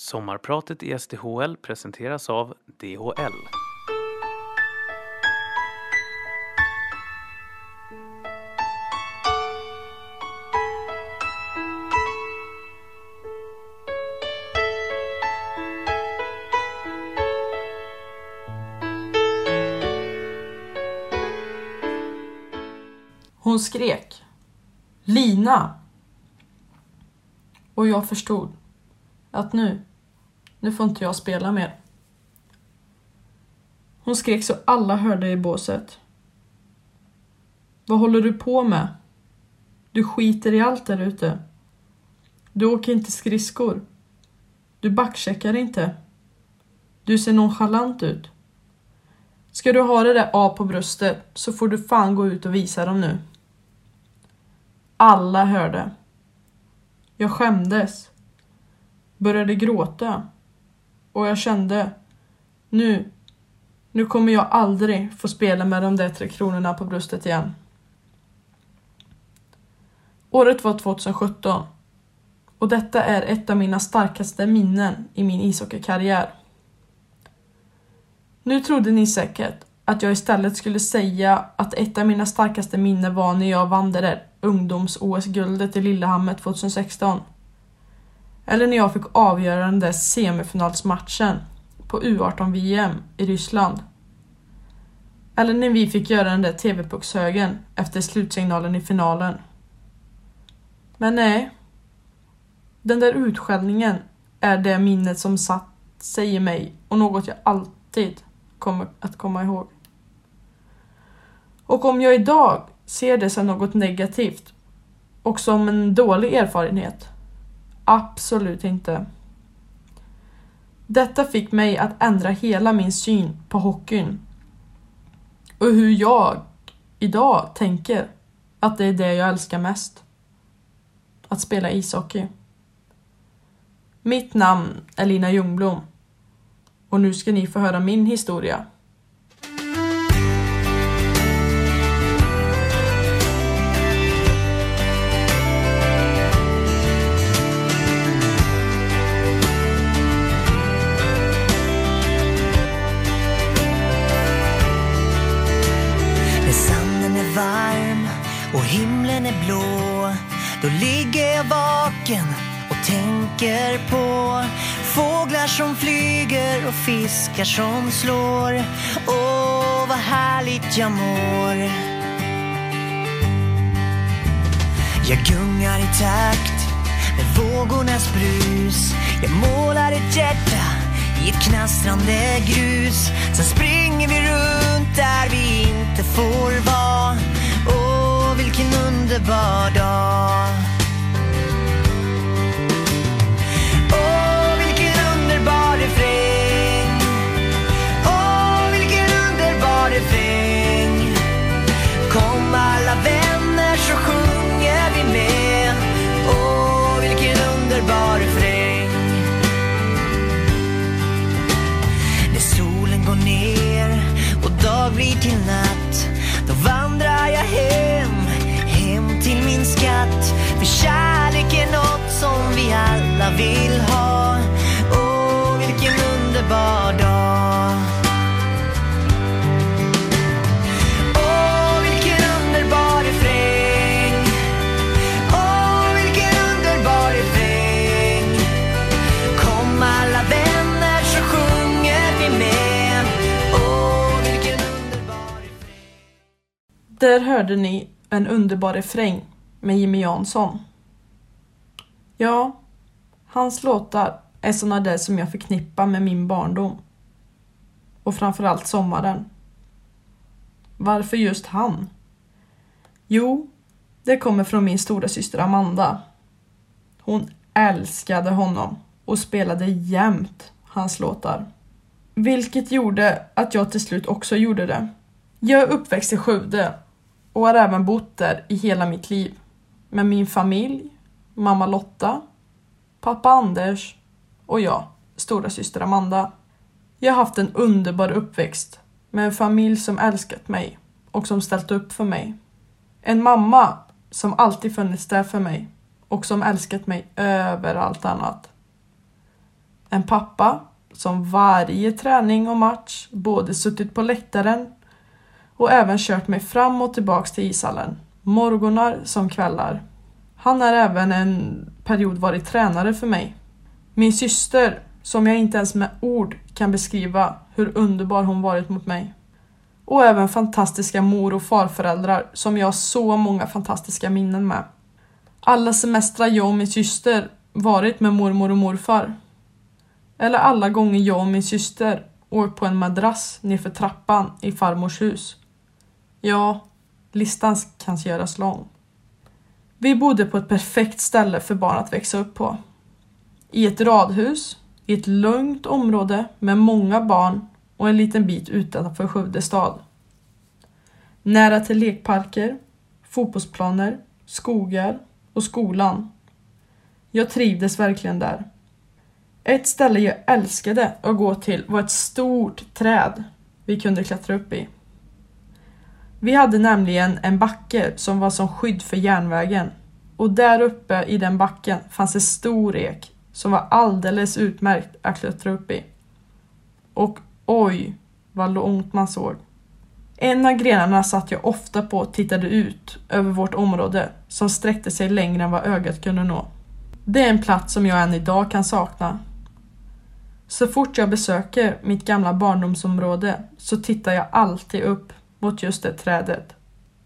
Sommarpratet i SDHL presenteras av DHL. Hon skrek. Lina! Och jag förstod att nu, nu får inte jag spela mer. Hon skrek så alla hörde i båset. Vad håller du på med? Du skiter i allt där ute. Du åker inte skridskor. Du backcheckar inte. Du ser nonchalant ut. Ska du ha det där A på bröstet så får du fan gå ut och visa dem nu. Alla hörde. Jag skämdes. Började gråta. Och jag kände, nu, nu kommer jag aldrig få spela med de där tre kronorna på bröstet igen. Året var 2017 och detta är ett av mina starkaste minnen i min ishockeykarriär. Nu trodde ni säkert att jag istället skulle säga att ett av mina starkaste minnen var när jag vann det där ungdoms-OS-guldet i Lillehammer 2016. Eller när jag fick avgöra den där semifinalsmatchen på U18-VM i Ryssland. Eller när vi fick göra den där TV-puckshögen efter slutsignalen i finalen. Men nej. Den där utskällningen är det minnet som satt sig i mig och något jag alltid kommer att komma ihåg. Och om jag idag ser det som något negativt och som en dålig erfarenhet? Absolut inte. Detta fick mig att ändra hela min syn på hockeyn och hur jag idag tänker att det är det jag älskar mest. Att spela ishockey. Mitt namn är Lina Ljungblom och nu ska ni få höra min historia. Då ligger jag vaken och tänker på Fåglar som flyger och fiskar som slår. Åh, vad härligt jag mår. Jag gungar i takt med vågornas brus. Jag målar ett hjärta i ett knastrande grus. Sen springer vi runt där vi inte får vara vilken underbar dag Där hörde ni en underbar refräng med Jimmy Jansson. Ja, hans låtar är sådana där som jag förknippar med min barndom. Och framförallt sommaren. Varför just han? Jo, det kommer från min stora syster Amanda. Hon älskade honom och spelade jämt hans låtar. Vilket gjorde att jag till slut också gjorde det. Jag är uppväxt i Skövde och har även bott där i hela mitt liv. Med min familj, mamma Lotta, pappa Anders och jag, stora syster Amanda. Jag har haft en underbar uppväxt med en familj som älskat mig och som ställt upp för mig. En mamma som alltid funnits där för mig och som älskat mig över allt annat. En pappa som varje träning och match både suttit på läktaren och även kört mig fram och tillbaks till ishallen. Morgonar som kvällar. Han har även en period varit tränare för mig. Min syster, som jag inte ens med ord kan beskriva hur underbar hon varit mot mig. Och även fantastiska mor och farföräldrar som jag har så många fantastiska minnen med. Alla semestrar jag och min syster varit med mormor och morfar. Eller alla gånger jag och min syster åkt på en madrass nerför trappan i farmors hus. Ja, listan kan göras lång. Vi bodde på ett perfekt ställe för barn att växa upp på. I ett radhus, i ett lugnt område med många barn och en liten bit utanför Skövde stad. Nära till lekparker, fotbollsplaner, skogar och skolan. Jag trivdes verkligen där. Ett ställe jag älskade att gå till var ett stort träd vi kunde klättra upp i. Vi hade nämligen en backe som var som skydd för järnvägen och där uppe i den backen fanns en stor ek som var alldeles utmärkt att klättra upp i. Och oj, vad långt man såg. En av grenarna satt jag ofta på och tittade ut över vårt område som sträckte sig längre än vad ögat kunde nå. Det är en plats som jag än idag kan sakna. Så fort jag besöker mitt gamla barndomsområde så tittar jag alltid upp mot just det trädet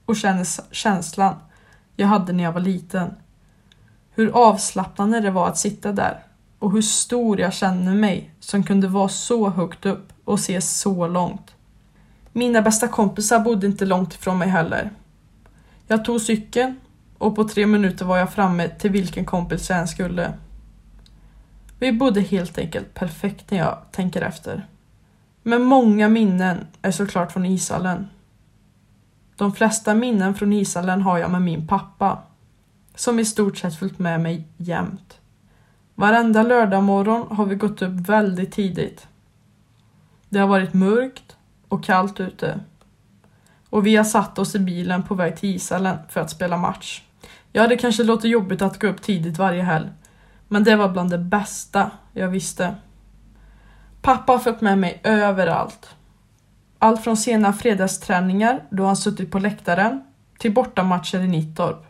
och känner känslan jag hade när jag var liten. Hur avslappnande det var att sitta där och hur stor jag kände mig som kunde vara så högt upp och se så långt. Mina bästa kompisar bodde inte långt ifrån mig heller. Jag tog cykeln och på tre minuter var jag framme till vilken kompis jag än skulle. Vi bodde helt enkelt perfekt när jag tänker efter. Men många minnen är såklart från ishallen. De flesta minnen från Island har jag med min pappa, som i stort sett följt med mig jämt. Varenda lördagmorgon har vi gått upp väldigt tidigt. Det har varit mörkt och kallt ute. Och vi har satt oss i bilen på väg till Isalen för att spela match. Ja, det kanske låter jobbigt att gå upp tidigt varje helg, men det var bland det bästa jag visste. Pappa har följt med mig överallt. Allt från sena fredagsträningar då han suttit på läktaren till bortamatcher i Nittorp.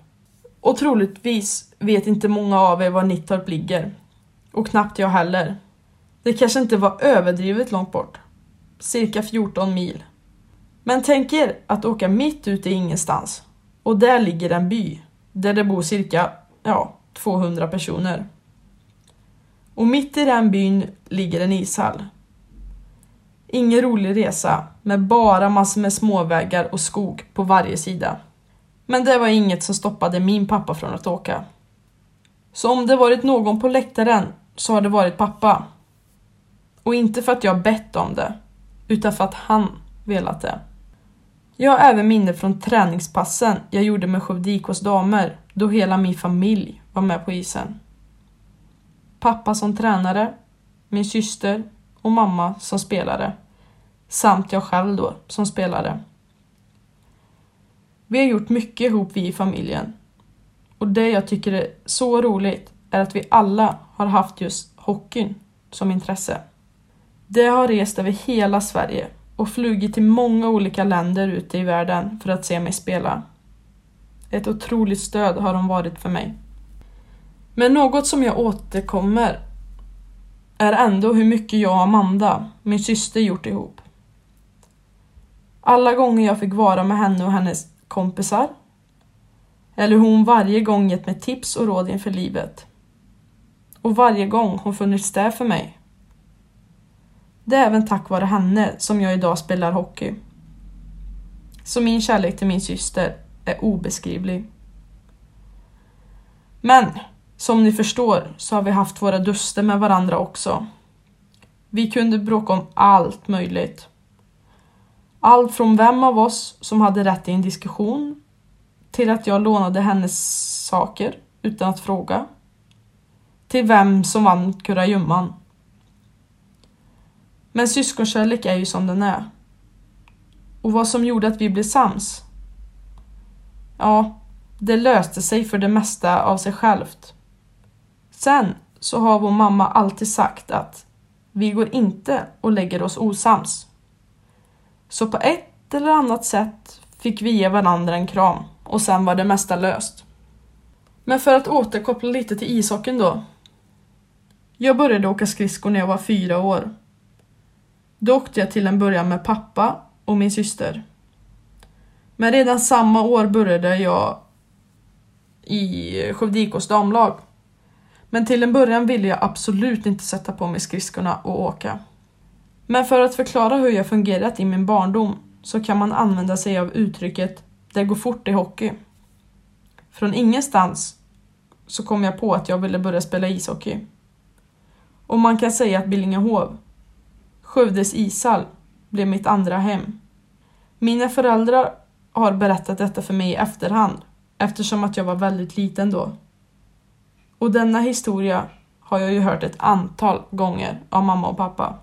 Och troligtvis vet inte många av er var Nittorp ligger. Och knappt jag heller. Det kanske inte var överdrivet långt bort. Cirka 14 mil. Men tänk er att åka mitt ute i ingenstans. Och där ligger en by. Där det bor cirka, ja, 200 personer. Och mitt i den byn ligger en ishall. Ingen rolig resa med bara massor med småvägar och skog på varje sida. Men det var inget som stoppade min pappa från att åka. Så om det varit någon på läktaren så har det varit pappa. Och inte för att jag bett om det, utan för att han velat det. Jag har även minne från träningspassen jag gjorde med Skövde IKs damer, då hela min familj var med på isen. Pappa som tränare, min syster och mamma som spelare. Samt jag själv då, som spelare. Vi har gjort mycket ihop vi i familjen. Och det jag tycker är så roligt är att vi alla har haft just hockeyn som intresse. Det har rest över hela Sverige och flugit till många olika länder ute i världen för att se mig spela. Ett otroligt stöd har de varit för mig. Men något som jag återkommer är ändå hur mycket jag och Amanda, min syster, gjort ihop. Alla gånger jag fick vara med henne och hennes kompisar. Eller hon varje gång gett mig tips och råd inför livet. Och varje gång hon funnits där för mig. Det är även tack vare henne som jag idag spelar hockey. Så min kärlek till min syster är obeskrivlig. Men som ni förstår så har vi haft våra duster med varandra också. Vi kunde bråka om allt möjligt. Allt från vem av oss som hade rätt i en diskussion till att jag lånade hennes saker utan att fråga. Till vem som vann kurragömman. Men syskonkärlek är ju som den är. Och vad som gjorde att vi blev sams? Ja, det löste sig för det mesta av sig självt. Sen så har vår mamma alltid sagt att vi går inte och lägger oss osams. Så på ett eller annat sätt fick vi ge varandra en kram och sen var det mesta löst. Men för att återkoppla lite till ishockeyn då. Jag började åka skridskor när jag var fyra år. Då åkte jag till en början med pappa och min syster. Men redan samma år började jag i Skövde IKs damlag. Men till en början ville jag absolut inte sätta på mig skridskorna och åka. Men för att förklara hur jag fungerat i min barndom så kan man använda sig av uttrycket det går fort i hockey. Från ingenstans så kom jag på att jag ville börja spela ishockey. Och man kan säga att Billingehov, Skövdes ishall, blev mitt andra hem. Mina föräldrar har berättat detta för mig i efterhand eftersom att jag var väldigt liten då. Och denna historia har jag ju hört ett antal gånger av mamma och pappa.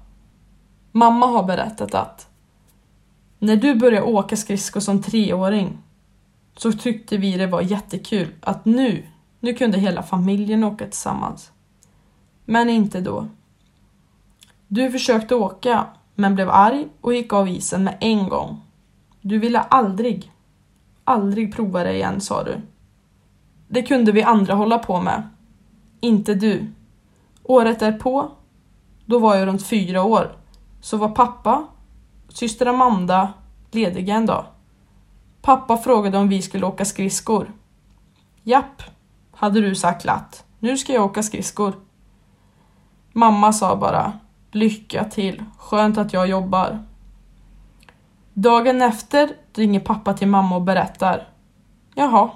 Mamma har berättat att när du började åka skridskor som treåring så tyckte vi det var jättekul att nu, nu kunde hela familjen åka tillsammans. Men inte då. Du försökte åka men blev arg och gick av isen med en gång. Du ville aldrig, aldrig prova det igen sa du. Det kunde vi andra hålla på med. Inte du. Året därpå, då var jag runt fyra år, så var pappa, syster Amanda lediga en dag. Pappa frågade om vi skulle åka skridskor. Japp, hade du sagt glatt. Nu ska jag åka skridskor. Mamma sa bara Lycka till, skönt att jag jobbar. Dagen efter ringer pappa till mamma och berättar. Jaha,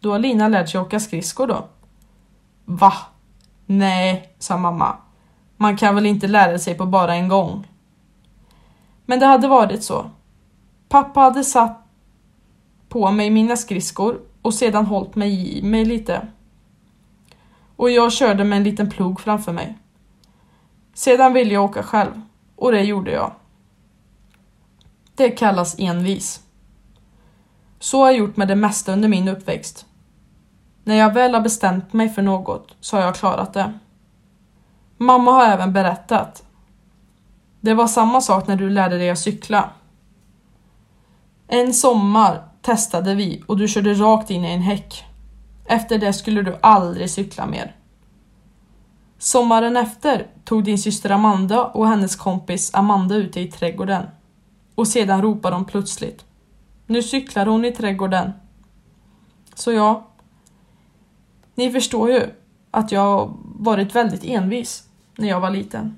då har Lina lärt sig åka skridskor då. Va? Nej, sa mamma. Man kan väl inte lära sig på bara en gång. Men det hade varit så. Pappa hade satt på mig mina skridskor och sedan hållit mig i mig lite. Och jag körde med en liten plog framför mig. Sedan ville jag åka själv och det gjorde jag. Det kallas envis. Så har jag gjort med det mesta under min uppväxt. När jag väl har bestämt mig för något så har jag klarat det. Mamma har även berättat. Det var samma sak när du lärde dig att cykla. En sommar testade vi och du körde rakt in i en häck. Efter det skulle du aldrig cykla mer. Sommaren efter tog din syster Amanda och hennes kompis Amanda ut i trädgården. Och sedan ropade de plötsligt. Nu cyklar hon i trädgården. Så ja, ni förstår ju att jag varit väldigt envis när jag var liten.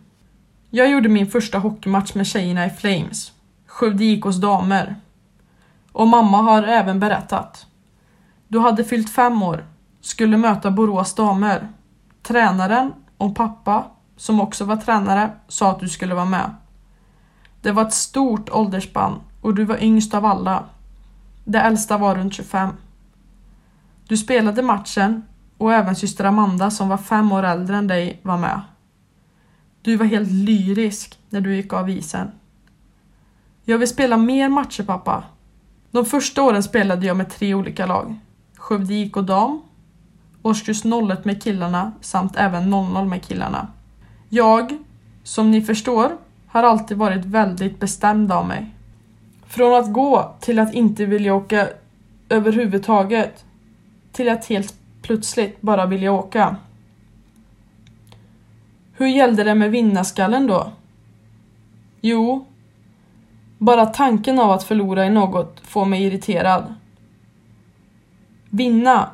Jag gjorde min första hockeymatch med tjejerna i Flames, Skövde IKs damer. Och mamma har även berättat. Du hade fyllt fem år, skulle möta Borås damer. Tränaren och pappa, som också var tränare, sa att du skulle vara med. Det var ett stort åldersspann och du var yngst av alla. Det äldsta var runt 25. Du spelade matchen och även syster Amanda som var fem år äldre än dig var med. Du var helt lyrisk när du gick av isen. Jag vill spela mer matcher pappa. De första åren spelade jag med tre olika lag. Skövde IK dam, årskurs 01 med killarna samt även 00 med killarna. Jag, som ni förstår, har alltid varit väldigt bestämd av mig. Från att gå till att inte vilja åka överhuvudtaget till att helt plötsligt bara vilja åka. Hur gällde det med vinnarskallen då? Jo, bara tanken av att förlora i något får mig irriterad. Vinna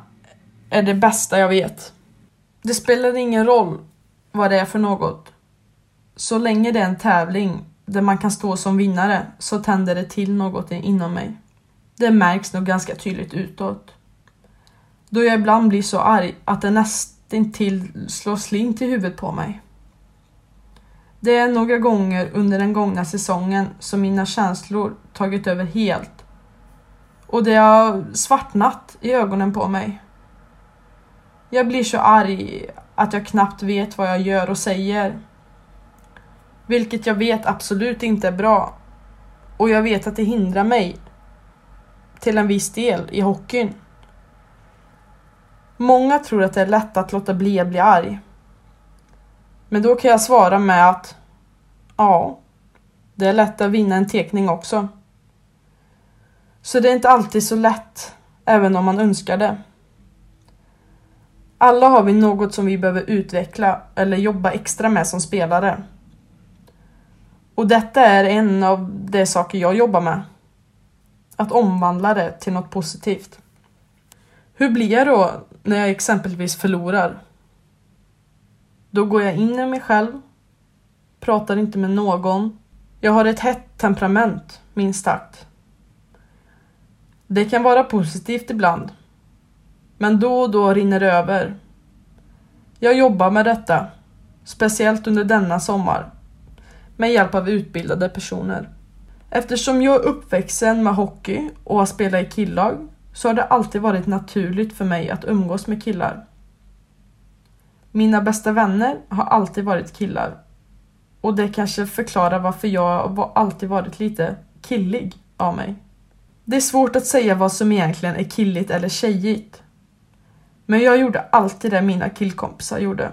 är det bästa jag vet. Det spelar ingen roll vad det är för något. Så länge det är en tävling där man kan stå som vinnare så tänder det till något inom mig. Det märks nog ganska tydligt utåt. Då jag ibland blir så arg att det nästan till slår slint i huvudet på mig. Det är några gånger under den gångna säsongen som mina känslor tagit över helt. Och det har svartnat i ögonen på mig. Jag blir så arg att jag knappt vet vad jag gör och säger. Vilket jag vet absolut inte är bra. Och jag vet att det hindrar mig till en viss del i hockeyn. Många tror att det är lätt att låta bli att bli arg. Men då kan jag svara med att ja, det är lätt att vinna en tekning också. Så det är inte alltid så lätt, även om man önskar det. Alla har vi något som vi behöver utveckla eller jobba extra med som spelare. Och detta är en av de saker jag jobbar med. Att omvandla det till något positivt. Hur blir jag då när jag exempelvis förlorar? Då går jag in i mig själv, pratar inte med någon. Jag har ett hett temperament, minst sagt. Det kan vara positivt ibland, men då och då rinner det över. Jag jobbar med detta, speciellt under denna sommar, med hjälp av utbildade personer. Eftersom jag är uppväxten med hockey och har spelat i killag så har det alltid varit naturligt för mig att umgås med killar. Mina bästa vänner har alltid varit killar. Och det kanske förklarar varför jag alltid varit lite killig av mig. Det är svårt att säga vad som egentligen är killigt eller tjejigt. Men jag gjorde alltid det mina killkompisar gjorde.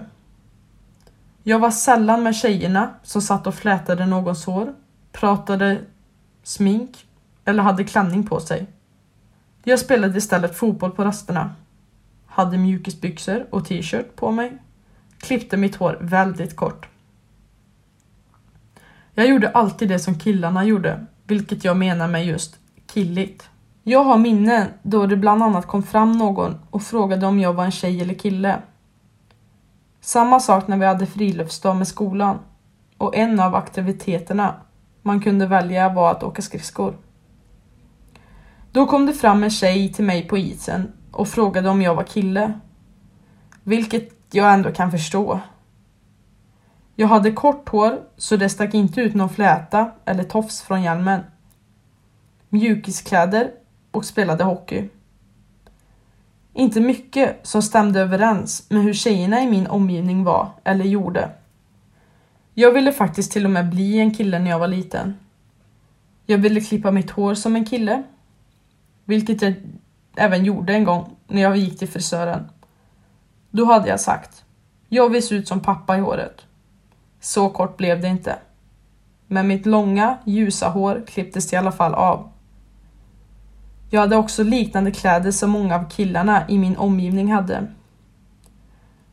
Jag var sällan med tjejerna som satt och flätade någons hår, pratade smink eller hade klänning på sig. Jag spelade istället fotboll på rasterna. Hade mjukisbyxor och t-shirt på mig. Klippte mitt hår väldigt kort. Jag gjorde alltid det som killarna gjorde, vilket jag menar med just killigt. Jag har minnen då det bland annat kom fram någon och frågade om jag var en tjej eller kille. Samma sak när vi hade friluftsdag med skolan och en av aktiviteterna man kunde välja var att åka skridskor. Då kom det fram en tjej till mig på isen och frågade om jag var kille. Vilket jag ändå kan förstå. Jag hade kort hår så det stack inte ut någon fläta eller tofs från hjälmen. Mjukiskläder och spelade hockey. Inte mycket som stämde överens med hur tjejerna i min omgivning var eller gjorde. Jag ville faktiskt till och med bli en kille när jag var liten. Jag ville klippa mitt hår som en kille. Vilket jag även gjorde en gång när jag gick till frisören. Då hade jag sagt, jag vill se ut som pappa i håret. Så kort blev det inte. Men mitt långa, ljusa hår klipptes i alla fall av. Jag hade också liknande kläder som många av killarna i min omgivning hade.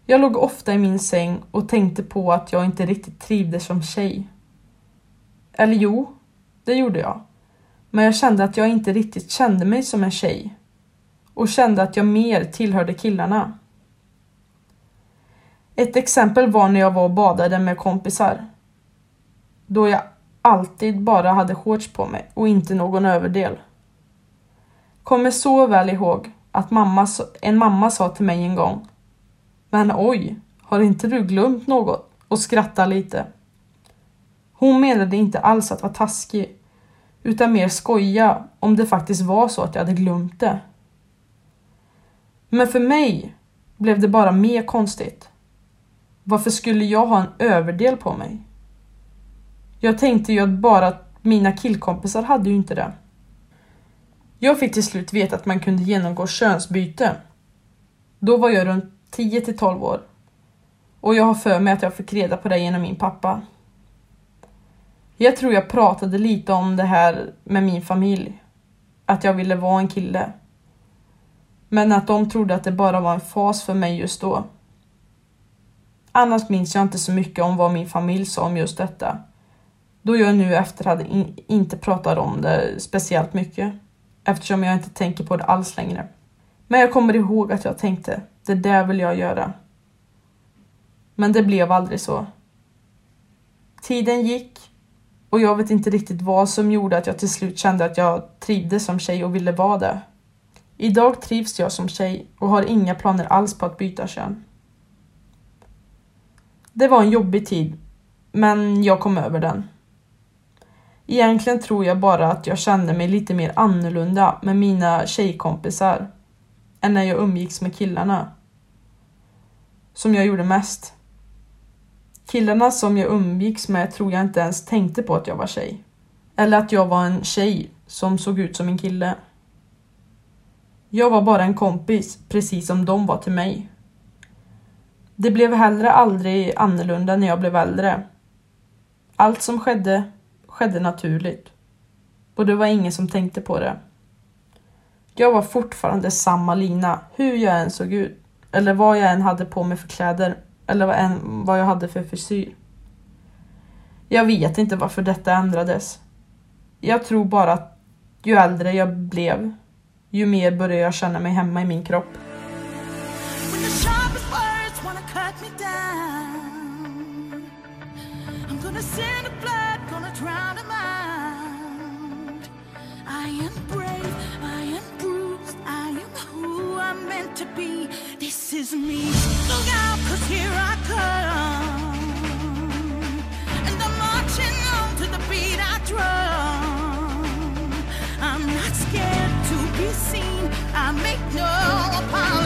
Jag låg ofta i min säng och tänkte på att jag inte riktigt trivdes som tjej. Eller jo, det gjorde jag. Men jag kände att jag inte riktigt kände mig som en tjej. Och kände att jag mer tillhörde killarna. Ett exempel var när jag var och badade med kompisar. Då jag alltid bara hade shorts på mig och inte någon överdel. Kommer så väl ihåg att mamma, en mamma sa till mig en gång Men oj, har inte du glömt något? Och skrattade lite. Hon menade inte alls att vara taskig utan mer skoja om det faktiskt var så att jag hade glömt det. Men för mig blev det bara mer konstigt. Varför skulle jag ha en överdel på mig? Jag tänkte ju att bara mina killkompisar hade ju inte det. Jag fick till slut veta att man kunde genomgå könsbyte. Då var jag runt 10 till 12 år. Och jag har för mig att jag fick reda på det genom min pappa. Jag tror jag pratade lite om det här med min familj. Att jag ville vara en kille. Men att de trodde att det bara var en fas för mig just då. Annars minns jag inte så mycket om vad min familj sa om just detta. Då jag nu efter hade in, inte pratat om det speciellt mycket. Eftersom jag inte tänker på det alls längre. Men jag kommer ihåg att jag tänkte, det där vill jag göra. Men det blev aldrig så. Tiden gick och jag vet inte riktigt vad som gjorde att jag till slut kände att jag trivdes som tjej och ville vara det. Idag trivs jag som tjej och har inga planer alls på att byta kön. Det var en jobbig tid, men jag kom över den. Egentligen tror jag bara att jag kände mig lite mer annorlunda med mina tjejkompisar än när jag umgicks med killarna. Som jag gjorde mest. Killarna som jag umgicks med tror jag inte ens tänkte på att jag var tjej. Eller att jag var en tjej som såg ut som en kille. Jag var bara en kompis, precis som de var till mig. Det blev heller aldrig annorlunda när jag blev äldre. Allt som skedde, skedde naturligt. Och det var ingen som tänkte på det. Jag var fortfarande samma Lina, hur jag än såg ut. Eller vad jag än hade på mig för kläder. Eller vad, än, vad jag hade för frisyr. Jag vet inte varför detta ändrades. Jag tror bara att ju äldre jag blev, ju mer började jag känna mig hemma i min kropp. Send a blood, gonna drown them out. I am brave, I am bruised, I am who I'm meant to be. This is me. Look out, cause here I come. And I'm marching on to the beat I drum. I'm not scared to be seen. I make no apologies.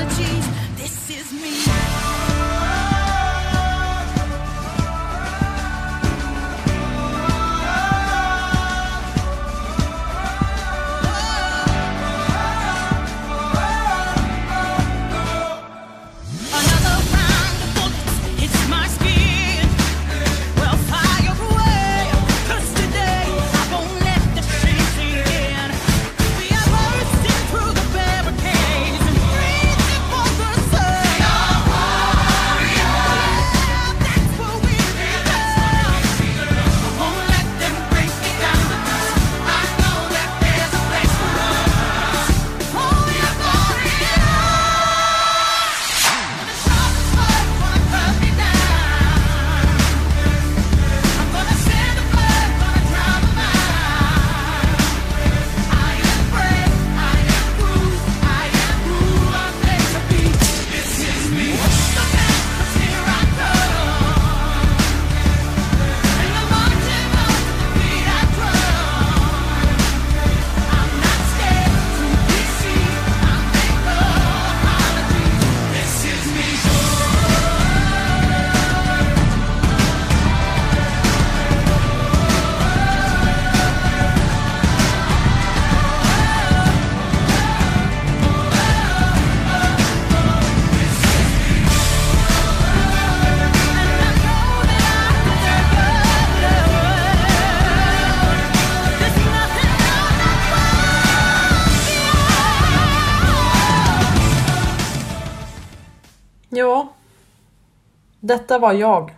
Detta var jag.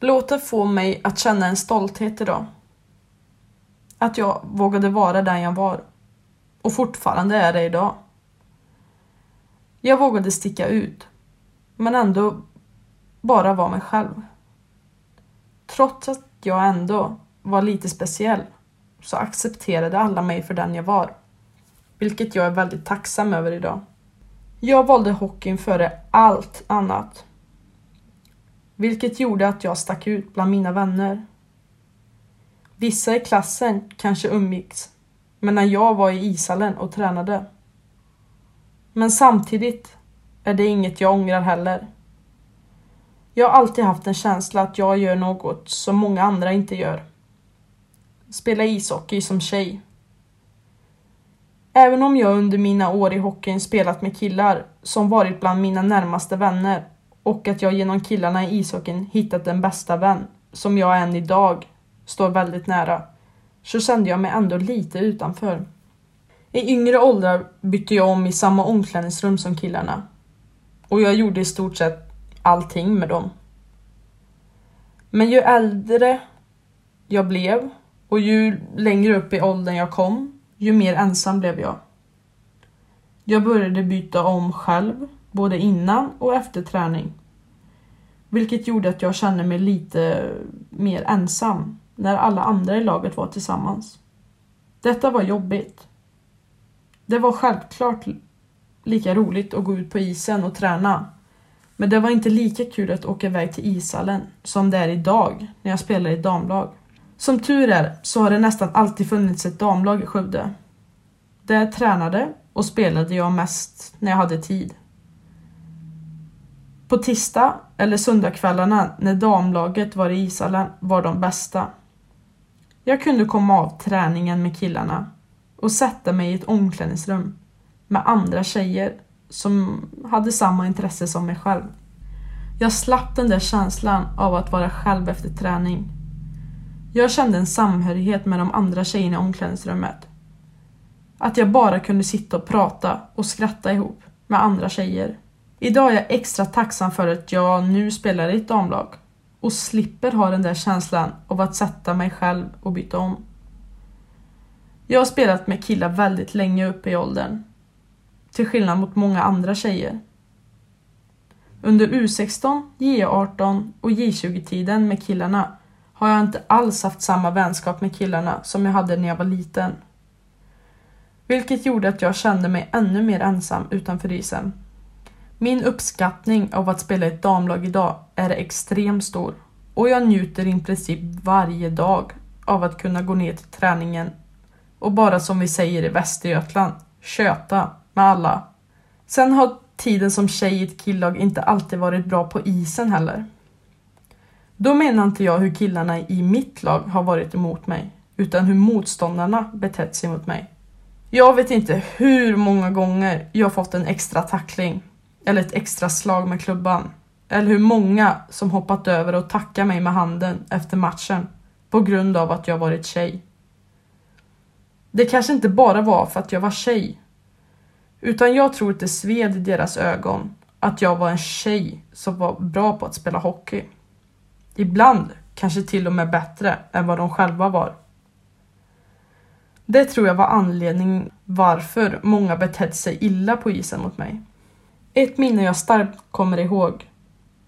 Låt det få mig att känna en stolthet idag. Att jag vågade vara den jag var. Och fortfarande är det idag. Jag vågade sticka ut. Men ändå bara vara mig själv. Trots att jag ändå var lite speciell så accepterade alla mig för den jag var. Vilket jag är väldigt tacksam över idag. Jag valde hockeyn före allt annat. Vilket gjorde att jag stack ut bland mina vänner. Vissa i klassen kanske umgicks, men när jag var i ishallen och tränade. Men samtidigt är det inget jag ångrar heller. Jag har alltid haft en känsla att jag gör något som många andra inte gör. Spela ishockey som tjej. Även om jag under mina år i hockeyn spelat med killar som varit bland mina närmaste vänner och att jag genom killarna i ishockeyn hittat den bästa vän som jag än idag står väldigt nära så kände jag mig ändå lite utanför. I yngre åldrar bytte jag om i samma omklädningsrum som killarna och jag gjorde i stort sett allting med dem. Men ju äldre jag blev och ju längre upp i åldern jag kom ju mer ensam blev jag. Jag började byta om själv, både innan och efter träning. Vilket gjorde att jag kände mig lite mer ensam när alla andra i laget var tillsammans. Detta var jobbigt. Det var självklart lika roligt att gå ut på isen och träna. Men det var inte lika kul att åka iväg till ishallen som det är idag när jag spelar i damlag. Som tur är så har det nästan alltid funnits ett damlag i Skövde. Där tränade och spelade jag mest när jag hade tid. På tisdag eller söndagskvällarna när damlaget var i ishallen var de bästa. Jag kunde komma av träningen med killarna och sätta mig i ett omklädningsrum med andra tjejer som hade samma intresse som mig själv. Jag slapp den där känslan av att vara själv efter träning. Jag kände en samhörighet med de andra tjejerna i omklädningsrummet. Att jag bara kunde sitta och prata och skratta ihop med andra tjejer. Idag är jag extra tacksam för att jag nu spelar i ett damlag och slipper ha den där känslan av att sätta mig själv och byta om. Jag har spelat med killar väldigt länge upp i åldern. Till skillnad mot många andra tjejer. Under U16, J18 och J20-tiden med killarna har jag inte alls haft samma vänskap med killarna som jag hade när jag var liten. Vilket gjorde att jag kände mig ännu mer ensam utanför isen. Min uppskattning av att spela i ett damlag idag är extremt stor och jag njuter i princip varje dag av att kunna gå ner till träningen och bara som vi säger i Västergötland, köta med alla. Sen har tiden som tjej i ett killag inte alltid varit bra på isen heller. Då menar inte jag hur killarna i mitt lag har varit emot mig, utan hur motståndarna betett sig mot mig. Jag vet inte hur många gånger jag fått en extra tackling eller ett extra slag med klubban. Eller hur många som hoppat över och tackat mig med handen efter matchen på grund av att jag varit tjej. Det kanske inte bara var för att jag var tjej. Utan jag tror att det sved i deras ögon att jag var en tjej som var bra på att spela hockey. Ibland kanske till och med bättre än vad de själva var. Det tror jag var anledningen varför många betett sig illa på isen mot mig. Ett minne jag starkt kommer ihåg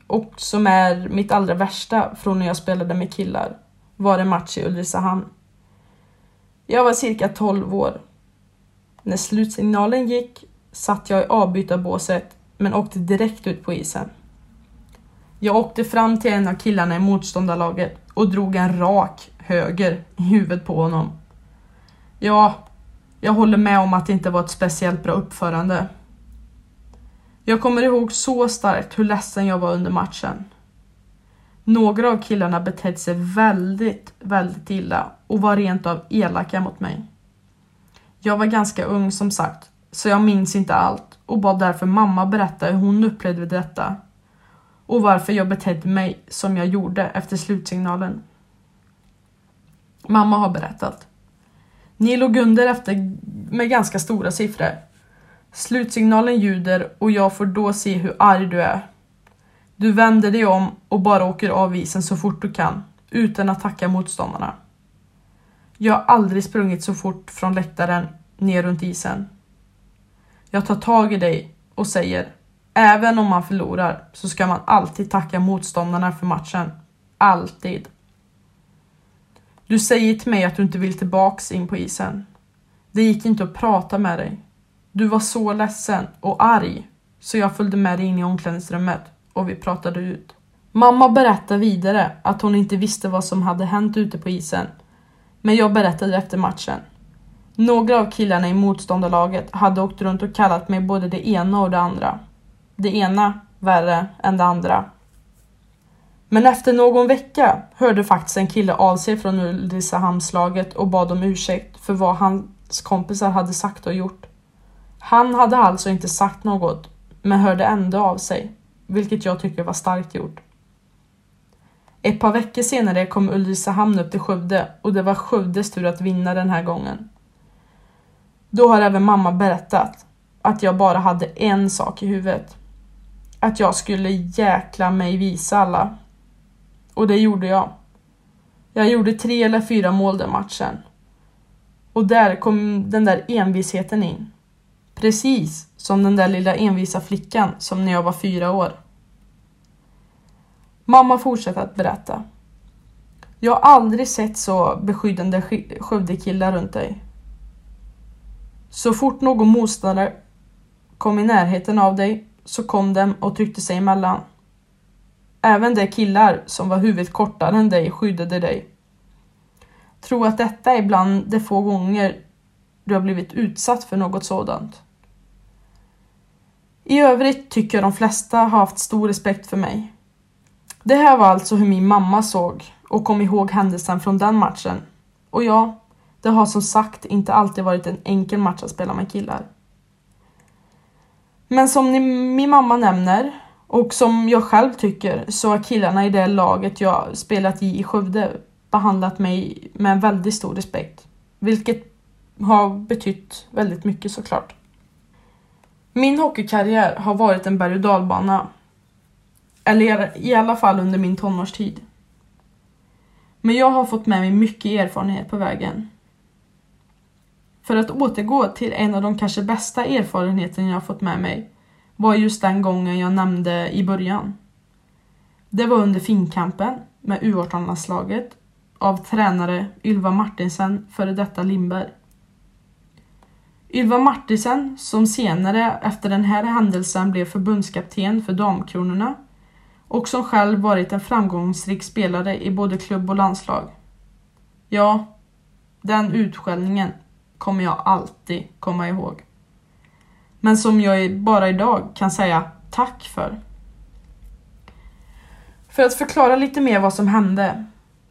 och som är mitt allra värsta från när jag spelade med killar var en match i Ulricehamn. Jag var cirka 12 år. När slutsignalen gick satt jag i avbytarbåset men åkte direkt ut på isen. Jag åkte fram till en av killarna i motståndarlaget och drog en rak höger i huvudet på honom. Ja, jag håller med om att det inte var ett speciellt bra uppförande. Jag kommer ihåg så starkt hur ledsen jag var under matchen. Några av killarna betedde sig väldigt, väldigt illa och var rent av elaka mot mig. Jag var ganska ung som sagt, så jag minns inte allt och bad därför mamma berätta hur hon upplevde detta och varför jag betedde mig som jag gjorde efter slutsignalen. Mamma har berättat. Ni låg under efter med ganska stora siffror. Slutsignalen ljuder och jag får då se hur arg du är. Du vänder dig om och bara åker av isen så fort du kan, utan att tacka motståndarna. Jag har aldrig sprungit så fort från läktaren ner runt isen. Jag tar tag i dig och säger, även om man förlorar så ska man alltid tacka motståndarna för matchen. Alltid. Du säger till mig att du inte vill tillbaks in på isen. Det gick inte att prata med dig. Du var så ledsen och arg så jag följde med dig in i omklädningsrummet och vi pratade ut. Mamma berättade vidare att hon inte visste vad som hade hänt ute på isen. Men jag berättade efter matchen. Några av killarna i motståndarlaget hade åkt runt och kallat mig både det ena och det andra. Det ena värre än det andra. Men efter någon vecka hörde faktiskt en kille av sig från Ulricehamnslaget och bad om ursäkt för vad hans kompisar hade sagt och gjort. Han hade alltså inte sagt något, men hörde ändå av sig, vilket jag tycker var starkt gjort. Ett par veckor senare kom Ulricehamn upp till Skövde och det var Skövdes tur att vinna den här gången. Då har även mamma berättat att jag bara hade en sak i huvudet. Att jag skulle jäkla mig visa alla. Och det gjorde jag. Jag gjorde tre eller fyra mål den matchen. Och där kom den där envisheten in. Precis som den där lilla envisa flickan som när jag var fyra år. Mamma fortsatte att berätta. Jag har aldrig sett så beskyddande Skövdekillar runt dig. Så fort någon motståndare kom i närheten av dig så kom de och tryckte sig emellan. Även de killar som var huvudet kortare än dig skyddade dig. Tro att detta är bland de få gånger du har blivit utsatt för något sådant. I övrigt tycker jag de flesta har haft stor respekt för mig. Det här var alltså hur min mamma såg och kom ihåg händelsen från den matchen. Och ja, det har som sagt inte alltid varit en enkel match att spela med killar. Men som ni, min mamma nämner Och som jag själv tycker så har killarna i det laget jag spelat i i Skövde behandlat mig med en väldigt stor respekt. Vilket har betytt väldigt mycket såklart. Min hockeykarriär har varit en berg och dalbana. Eller i alla fall under min tonårstid. Men jag har fått med mig mycket erfarenhet på vägen. För att återgå till en av de kanske bästa erfarenheterna jag fått med mig var just den gången jag nämnde i början. Det var under finkampen med U18-landslaget av tränare Ylva Martinsen, före detta Lindberg. Ylva Martinsen, som senare efter den här händelsen blev förbundskapten för Damkronorna och som själv varit en framgångsrik spelare i både klubb och landslag. Ja, den utskällningen kommer jag alltid komma ihåg. Men som jag bara idag kan säga tack för. För att förklara lite mer vad som hände.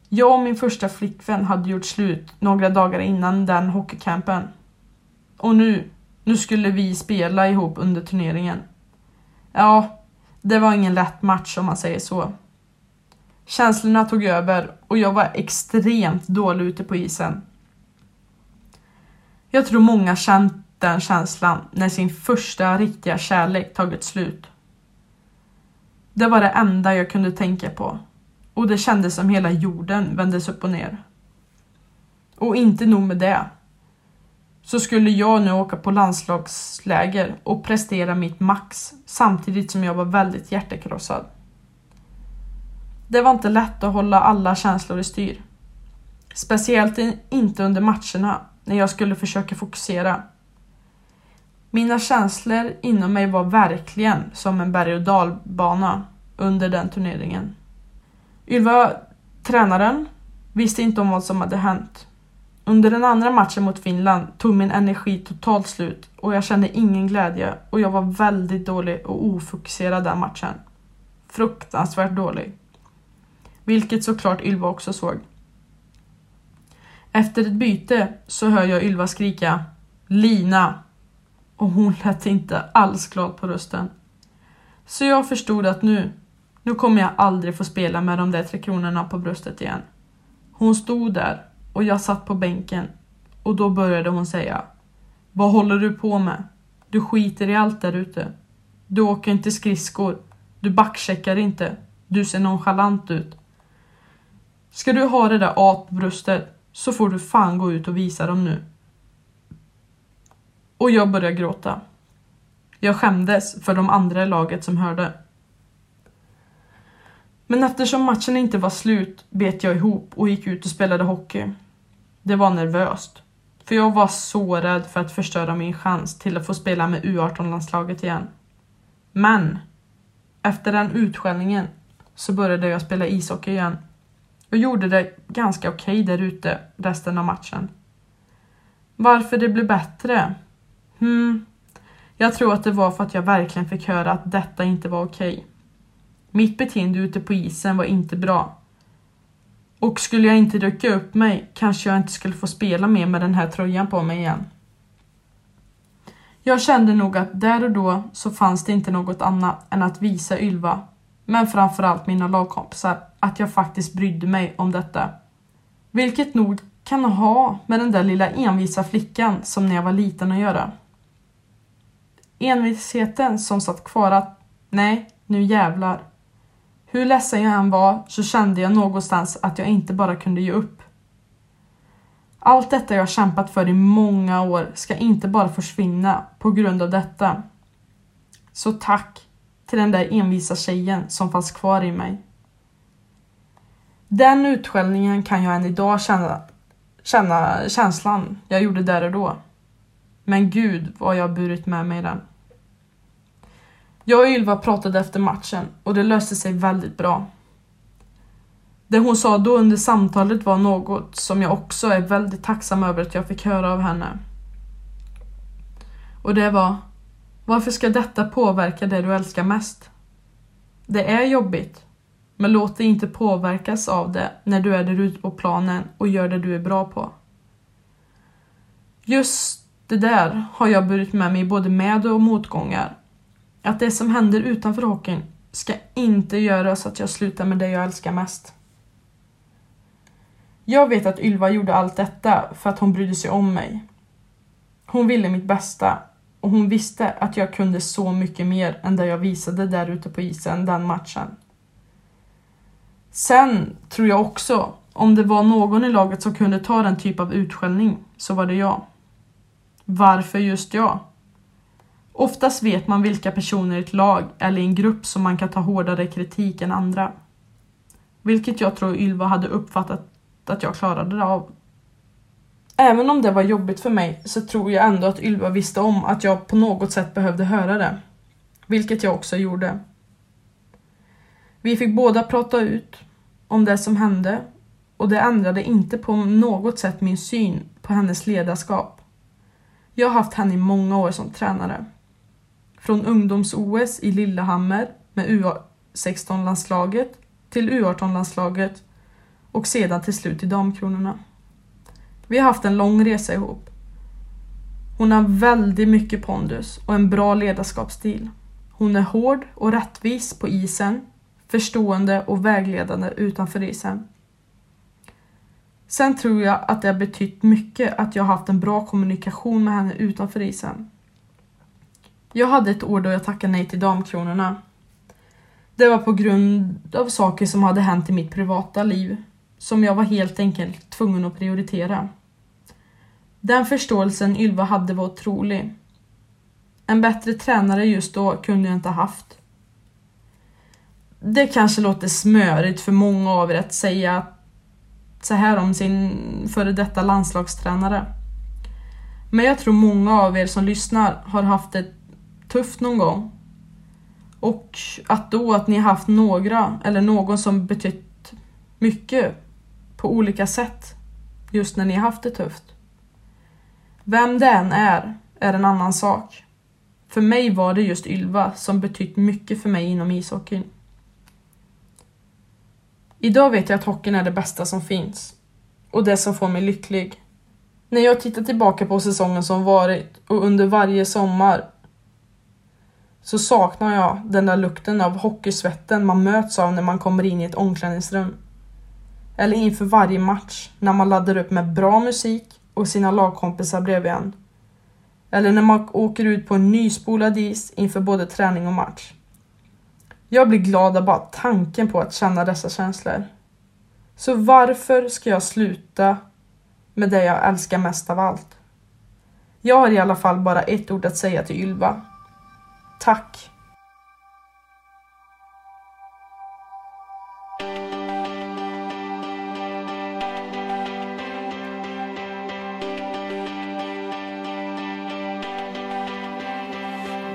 Jag och min första flickvän hade gjort slut några dagar innan den hockeycampen. Och nu, nu skulle vi spela ihop under turneringen. Ja, det var ingen lätt match om man säger så. Känslorna tog över och jag var extremt dålig ute på isen. Jag tror många känt den känslan när sin första riktiga kärlek tagit slut. Det var det enda jag kunde tänka på och det kändes som hela jorden vändes upp och ner. Och inte nog med det. Så skulle jag nu åka på landslagsläger och prestera mitt max samtidigt som jag var väldigt hjärtekrossad. Det var inte lätt att hålla alla känslor i styr. Speciellt inte under matcherna när jag skulle försöka fokusera. Mina känslor inom mig var verkligen som en berg och dalbana under den turneringen. Ylva, tränaren, visste inte om vad som hade hänt. Under den andra matchen mot Finland tog min energi totalt slut och jag kände ingen glädje och jag var väldigt dålig och ofokuserad den matchen. Fruktansvärt dålig. Vilket såklart Ylva också såg. Efter ett byte så hör jag Ylva skrika Lina och hon lät inte alls glad på rösten. Så jag förstod att nu, nu kommer jag aldrig få spela med de där tre kronorna på bröstet igen. Hon stod där och jag satt på bänken och då började hon säga Vad håller du på med? Du skiter i allt där ute. Du åker inte skridskor. Du backcheckar inte. Du ser nonchalant ut. Ska du ha det där A på bröstet så får du fan gå ut och visa dem nu. Och jag började gråta. Jag skämdes för de andra i laget som hörde. Men eftersom matchen inte var slut bet jag ihop och gick ut och spelade hockey. Det var nervöst. För jag var så rädd för att förstöra min chans till att få spela med U18-landslaget igen. Men efter den utskällningen så började jag spela ishockey igen och gjorde det ganska okej okay där ute resten av matchen. Varför det blev bättre? Hmm, jag tror att det var för att jag verkligen fick höra att detta inte var okej. Okay. Mitt beteende ute på isen var inte bra. Och skulle jag inte rycka upp mig kanske jag inte skulle få spela mer med den här tröjan på mig igen. Jag kände nog att där och då så fanns det inte något annat än att visa Ylva, men framförallt mina lagkompisar, att jag faktiskt brydde mig om detta. Vilket nog kan ha med den där lilla envisa flickan som när jag var liten att göra. Envisheten som satt kvar att nej, nu jävlar. Hur ledsen jag än var så kände jag någonstans att jag inte bara kunde ge upp. Allt detta jag kämpat för i många år ska inte bara försvinna på grund av detta. Så tack till den där envisa tjejen som fanns kvar i mig. Den utskällningen kan jag än idag känna, känna känslan jag gjorde där och då. Men gud vad jag burit med mig den. Jag och Ylva pratade efter matchen och det löste sig väldigt bra. Det hon sa då under samtalet var något som jag också är väldigt tacksam över att jag fick höra av henne. Och det var Varför ska detta påverka det du älskar mest? Det är jobbigt, men låt dig inte påverkas av det när du är där ute på planen och gör det du är bra på. Just det där har jag burit med mig både med och motgångar. Att det som händer utanför hockeyn ska inte göra så att jag slutar med det jag älskar mest. Jag vet att Ylva gjorde allt detta för att hon brydde sig om mig. Hon ville mitt bästa och hon visste att jag kunde så mycket mer än det jag visade där ute på isen den matchen. Sen tror jag också, om det var någon i laget som kunde ta den typ av utskällning, så var det jag. Varför just jag? Oftast vet man vilka personer i ett lag eller i en grupp som man kan ta hårdare kritik än andra. Vilket jag tror Ylva hade uppfattat att jag klarade det av. Även om det var jobbigt för mig så tror jag ändå att Ylva visste om att jag på något sätt behövde höra det. Vilket jag också gjorde. Vi fick båda prata ut om det som hände och det ändrade inte på något sätt min syn på hennes ledarskap. Jag har haft henne i många år som tränare. Från ungdoms-OS i Lillehammer med U16-landslaget till U18-landslaget och sedan till slut i Damkronorna. Vi har haft en lång resa ihop. Hon har väldigt mycket pondus och en bra ledarskapsstil. Hon är hård och rättvis på isen, förstående och vägledande utanför isen. Sen tror jag att det har betytt mycket att jag har haft en bra kommunikation med henne utanför isen. Jag hade ett år då jag tackade nej till Damkronorna. Det var på grund av saker som hade hänt i mitt privata liv som jag var helt enkelt tvungen att prioritera. Den förståelsen Ylva hade var otrolig. En bättre tränare just då kunde jag inte haft. Det kanske låter smörigt för många av er att säga så här om sin före detta landslagstränare. Men jag tror många av er som lyssnar har haft ett tufft någon gång. Och att då att ni har haft några eller någon som betytt mycket på olika sätt just när ni har haft det tufft. Vem det än är, är en annan sak. För mig var det just Ylva som betytt mycket för mig inom ishockeyn. Idag vet jag att hockeyn är det bästa som finns. Och det som får mig lycklig. När jag tittar tillbaka på säsongen som varit och under varje sommar så saknar jag den där lukten av hockeysvetten man möts av när man kommer in i ett omklädningsrum. Eller inför varje match när man laddar upp med bra musik och sina lagkompisar bredvid en. Eller när man åker ut på en nyspolad is inför både träning och match. Jag blir glad av bara tanken på att känna dessa känslor. Så varför ska jag sluta med det jag älskar mest av allt? Jag har i alla fall bara ett ord att säga till Ylva. Tack!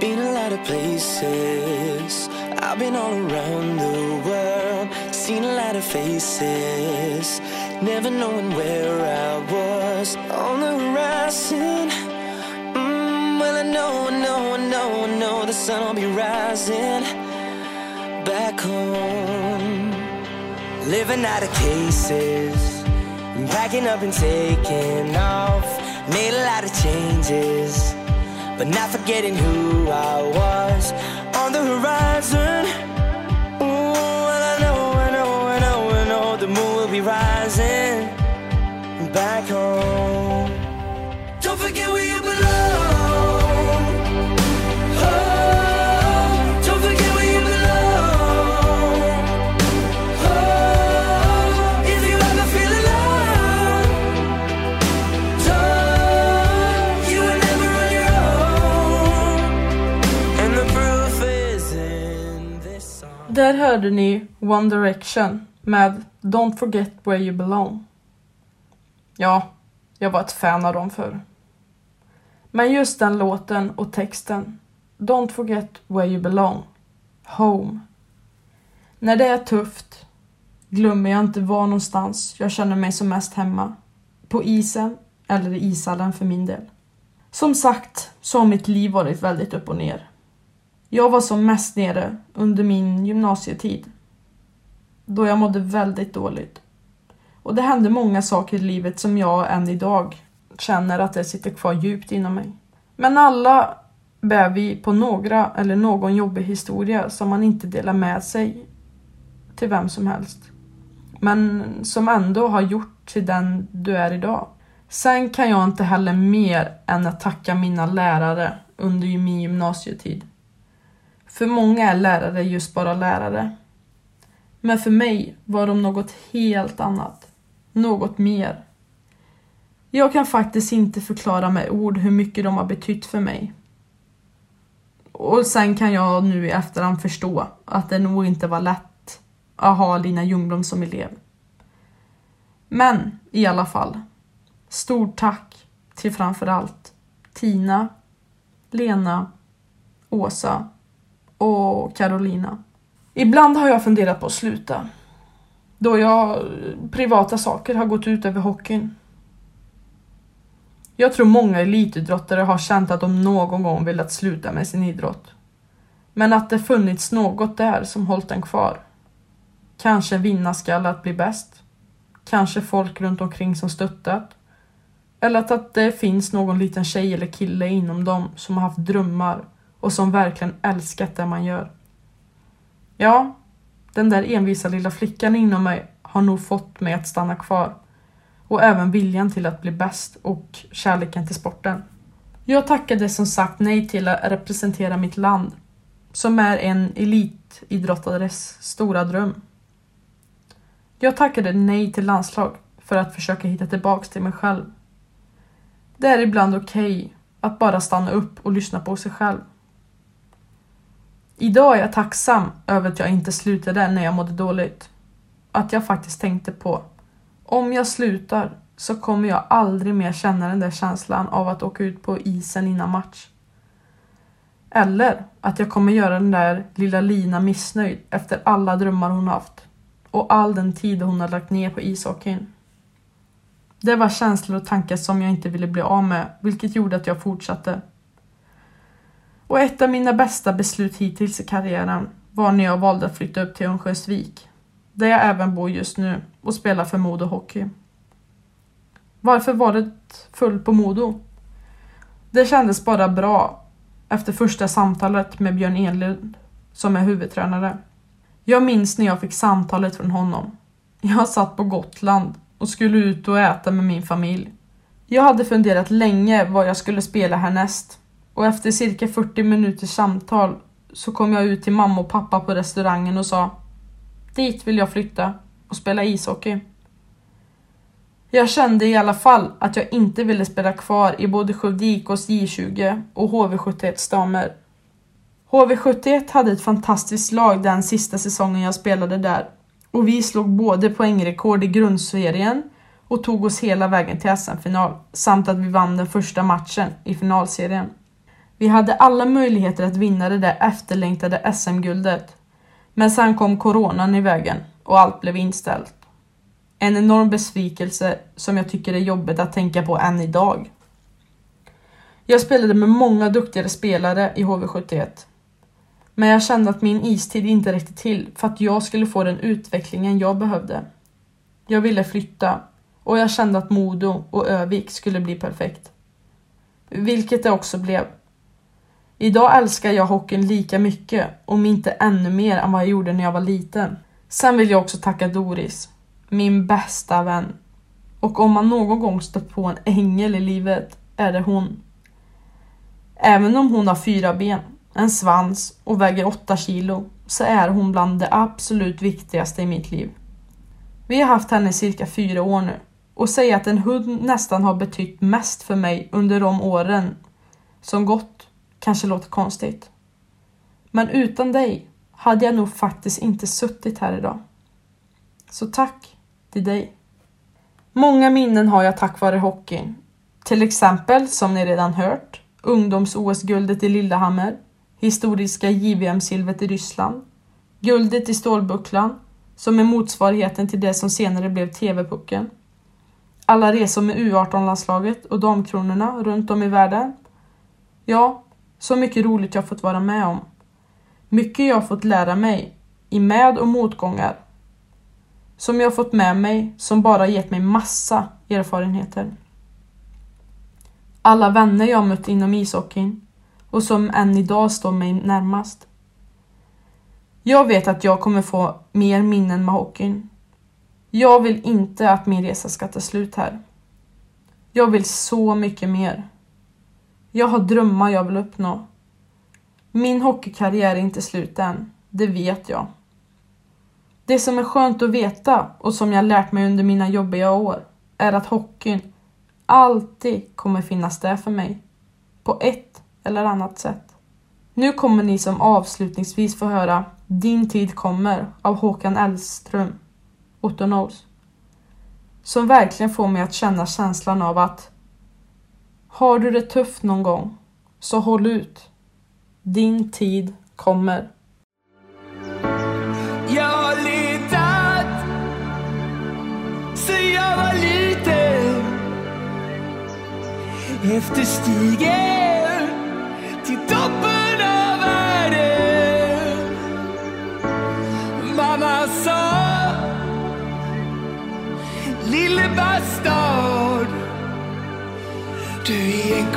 Been a lot of places. I've been all around the world. Seen a lot of faces. Never knowing where I was on the horizon. Know, I know, I know, I know the sun will be rising back home. Living out of cases. Packing up and taking off. Made a lot of changes but not forgetting who I was on the horizon. Hörde ni One Direction med Don't Forget Where You Belong. Ja, jag var ett fan av dem förr. Men just den låten och texten Don't Forget Where You Belong Home. När det är tufft glömmer jag inte var någonstans jag känner mig som mest hemma. På isen eller i ishallen för min del. Som sagt så har mitt liv varit väldigt upp och ner. Jag var som mest nere under min gymnasietid. Då jag mådde väldigt dåligt. Och det hände många saker i livet som jag än idag känner att det sitter kvar djupt inom mig. Men alla bär vi på några eller någon jobbig historia som man inte delar med sig till vem som helst. Men som ändå har gjort till den du är idag. Sen kan jag inte heller mer än att tacka mina lärare under min gymnasietid. För många är lärare just bara lärare. Men för mig var de något helt annat. Något mer. Jag kan faktiskt inte förklara med ord hur mycket de har betytt för mig. Och sen kan jag nu i efterhand förstå att det nog inte var lätt att ha Lina Ljungblom som elev. Men i alla fall. Stort tack till framförallt Tina, Lena, Åsa och Carolina. Ibland har jag funderat på att sluta. Då jag privata saker har gått ut över hockeyn. Jag tror många elitidrottare har känt att de någon gång velat sluta med sin idrott. Men att det funnits något där som hållit den kvar. Kanske vinnarskalle att bli bäst. Kanske folk runt omkring som stöttat. Eller att, att det finns någon liten tjej eller kille inom dem som har haft drömmar och som verkligen älskat det man gör. Ja, den där envisa lilla flickan inom mig har nog fått mig att stanna kvar. Och även viljan till att bli bäst och kärleken till sporten. Jag tackade som sagt nej till att representera mitt land, som är en elitidrottares stora dröm. Jag tackade nej till landslag för att försöka hitta tillbaks till mig själv. Det är ibland okej okay att bara stanna upp och lyssna på sig själv. Idag är jag tacksam över att jag inte slutade när jag mådde dåligt. Att jag faktiskt tänkte på, om jag slutar så kommer jag aldrig mer känna den där känslan av att åka ut på isen innan match. Eller att jag kommer göra den där lilla Lina missnöjd efter alla drömmar hon haft och all den tid hon har lagt ner på ishockeyn. Det var känslor och tankar som jag inte ville bli av med, vilket gjorde att jag fortsatte. Och ett av mina bästa beslut hittills i karriären var när jag valde att flytta upp till Örnsköldsvik, där jag även bor just nu och spelar för Modo Hockey. Varför var det fullt på Modo? Det kändes bara bra efter första samtalet med Björn Enlund som är huvudtränare. Jag minns när jag fick samtalet från honom. Jag satt på Gotland och skulle ut och äta med min familj. Jag hade funderat länge vad jag skulle spela härnäst och efter cirka 40 minuters samtal så kom jag ut till mamma och pappa på restaurangen och sa Dit vill jag flytta och spela ishockey. Jag kände i alla fall att jag inte ville spela kvar i både Skövde IKs J20 och HV71 damer. HV71 hade ett fantastiskt lag den sista säsongen jag spelade där och vi slog både poängrekord i grundserien och tog oss hela vägen till SM-final samt att vi vann den första matchen i finalserien. Vi hade alla möjligheter att vinna det där efterlängtade SM-guldet. Men sen kom coronan i vägen och allt blev inställt. En enorm besvikelse som jag tycker är jobbigt att tänka på än idag. Jag spelade med många duktigare spelare i HV71. Men jag kände att min istid inte räckte till för att jag skulle få den utvecklingen jag behövde. Jag ville flytta och jag kände att Modo och Övik skulle bli perfekt. Vilket det också blev. Idag älskar jag hockeyn lika mycket, om inte ännu mer än vad jag gjorde när jag var liten. Sen vill jag också tacka Doris, min bästa vän. Och om man någon gång stött på en ängel i livet är det hon. Även om hon har fyra ben, en svans och väger åtta kilo så är hon bland det absolut viktigaste i mitt liv. Vi har haft henne i cirka fyra år nu och säga att en hund nästan har betytt mest för mig under de åren som gått kanske låter konstigt. Men utan dig hade jag nog faktiskt inte suttit här idag. Så tack till dig. Många minnen har jag tack vare hockeyn. Till exempel, som ni redan hört, ungdoms-OS-guldet i Lillehammer, historiska JVM-silvret i Ryssland, guldet i Stålbucklan, som är motsvarigheten till det som senare blev TV-pucken, alla resor med U18-landslaget och damkronorna runt om i världen. Ja, så mycket roligt jag fått vara med om. Mycket jag fått lära mig, i med och motgångar. Som jag fått med mig, som bara gett mig massa erfarenheter. Alla vänner jag mött inom ishockeyn och som än idag står mig närmast. Jag vet att jag kommer få mer minnen med hockeyn. Jag vill inte att min resa ska ta slut här. Jag vill så mycket mer. Jag har drömmar jag vill uppnå. Min hockeykarriär är inte slut än, det vet jag. Det som är skönt att veta och som jag lärt mig under mina jobbiga år är att hockeyn alltid kommer finnas där för mig. På ett eller annat sätt. Nu kommer ni som avslutningsvis få höra Din tid kommer av Håkan Elström, Otto Knows. Som verkligen får mig att känna känslan av att har du det tufft någon gång, så håll ut. Din tid kommer. Jag har letat sen jag var liten efter stigen till toppen av världen. Mamma sa, lille bastard, du är en